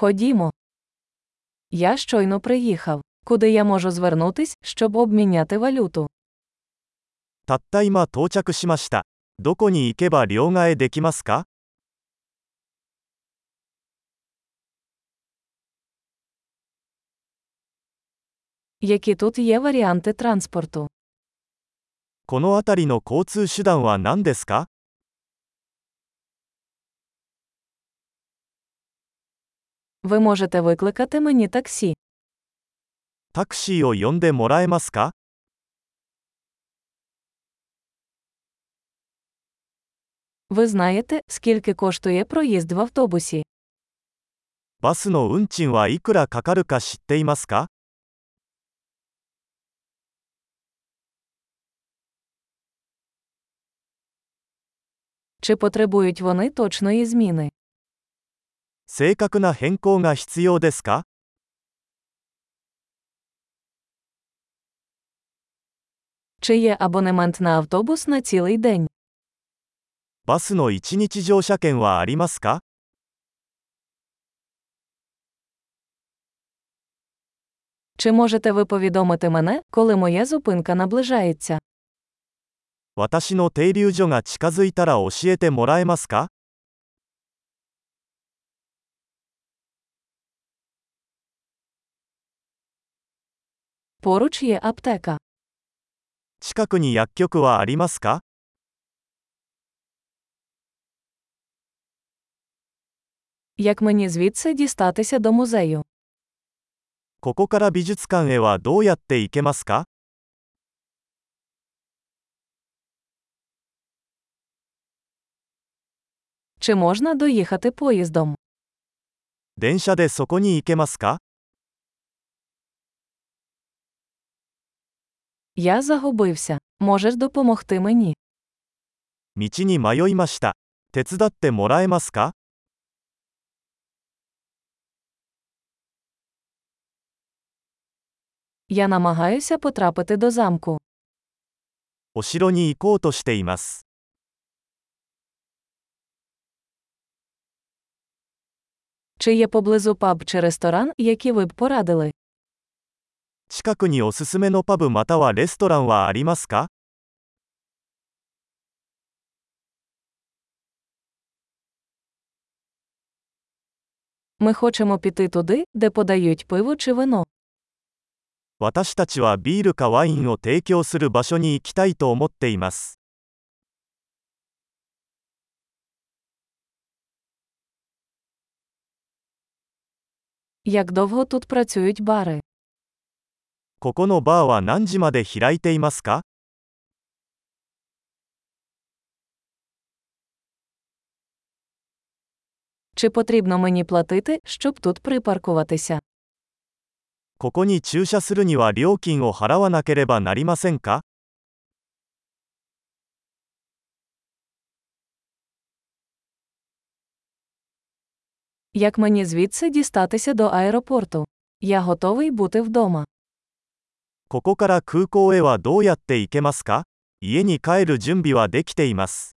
Ходімо. Я щойно приїхав. Куди я можу звернутись, щоб обміняти валюту? たった今到着しました。どこに行けば両替できますか Які тут є варіанти транспорту? この辺りの交通手段は何ですか Ви можете викликати мені таксі. タクシーを呼んでもらえますか Ви знаєте, скільки коштує проїзд в автобусі? バスの運賃はいくらかかるか知っていますか Чи потребують вони точної зміни? 正確な変更が必要ですか Чи є абонемент на автобус на цілий день? バスの1日乗車券はありますか Чи можете ви повідомити мене, коли моя зупинка наближається? 私の停留所が近づいたら教えてもらえますか Поруч є аптека. 近くに薬局はありますか Як мені звідси дістатися до музею? ここから美術館へはどうやって行けますか Чи можна доїхати поїздом? 電車でそこに行けますか Я загубився. Можеш допомогти мені? 道に迷いました。手伝ってもらえますか Я намагаюся потрапити до замку. お城に行こうとしています。 Чи є поблизу паб чи ресторан, які ви б порадили? 近くにおすすめのパブまたはレストランはありますか Ми хочемо піти туди, де подають пиво чи вино. 私たちはビールかワインを提供する場所に行きたいと思っています。 Як довго тут працюють бари? ここのバーは何時まで開いていますか Чи потрібно мені платити, щоб тут припаркуватися? ここに駐車するには料金を払わなければなりませんか Як мені звідси дістатися до аеропорту? Я готовий бути вдома. ここから空港へはどうやって行けますか？家に帰る準備はできています。